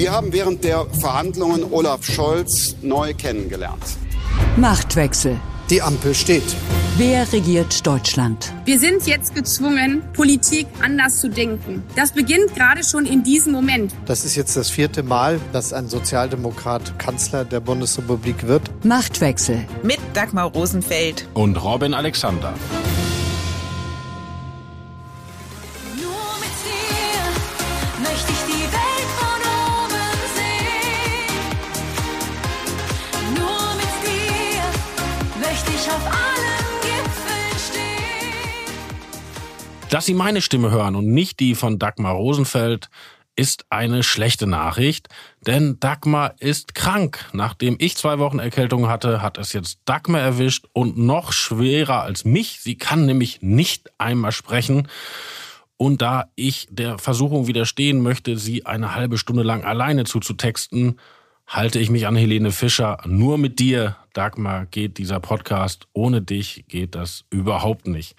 Wir haben während der Verhandlungen Olaf Scholz neu kennengelernt. Machtwechsel. Die Ampel steht. Wer regiert Deutschland? Wir sind jetzt gezwungen, Politik anders zu denken. Das beginnt gerade schon in diesem Moment. Das ist jetzt das vierte Mal, dass ein Sozialdemokrat Kanzler der Bundesrepublik wird. Machtwechsel. Mit Dagmar Rosenfeld. Und Robin Alexander. Dass Sie meine Stimme hören und nicht die von Dagmar Rosenfeld, ist eine schlechte Nachricht, denn Dagmar ist krank. Nachdem ich zwei Wochen Erkältung hatte, hat es jetzt Dagmar erwischt und noch schwerer als mich. Sie kann nämlich nicht einmal sprechen. Und da ich der Versuchung widerstehen möchte, sie eine halbe Stunde lang alleine zuzutexten, halte ich mich an Helene Fischer. Nur mit dir, Dagmar, geht dieser Podcast. Ohne dich geht das überhaupt nicht.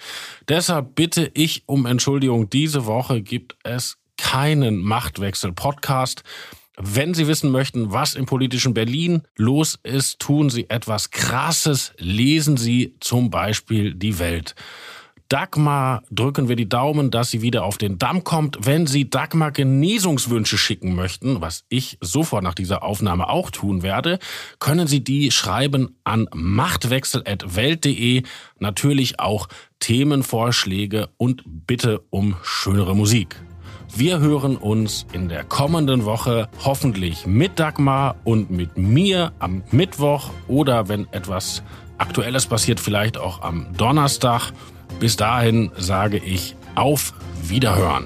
Deshalb bitte ich um Entschuldigung. Diese Woche gibt es keinen Machtwechsel-Podcast. Wenn Sie wissen möchten, was im politischen Berlin los ist, tun Sie etwas Krasses. Lesen Sie zum Beispiel die Welt. Dagmar drücken wir die Daumen, dass sie wieder auf den Damm kommt. Wenn Sie Dagmar Genesungswünsche schicken möchten, was ich sofort nach dieser Aufnahme auch tun werde, können Sie die schreiben an machtwechsel.welt.de. Natürlich auch Themenvorschläge und bitte um schönere Musik. Wir hören uns in der kommenden Woche hoffentlich mit Dagmar und mit mir am Mittwoch oder wenn etwas Aktuelles passiert, vielleicht auch am Donnerstag. Bis dahin sage ich auf Wiederhören.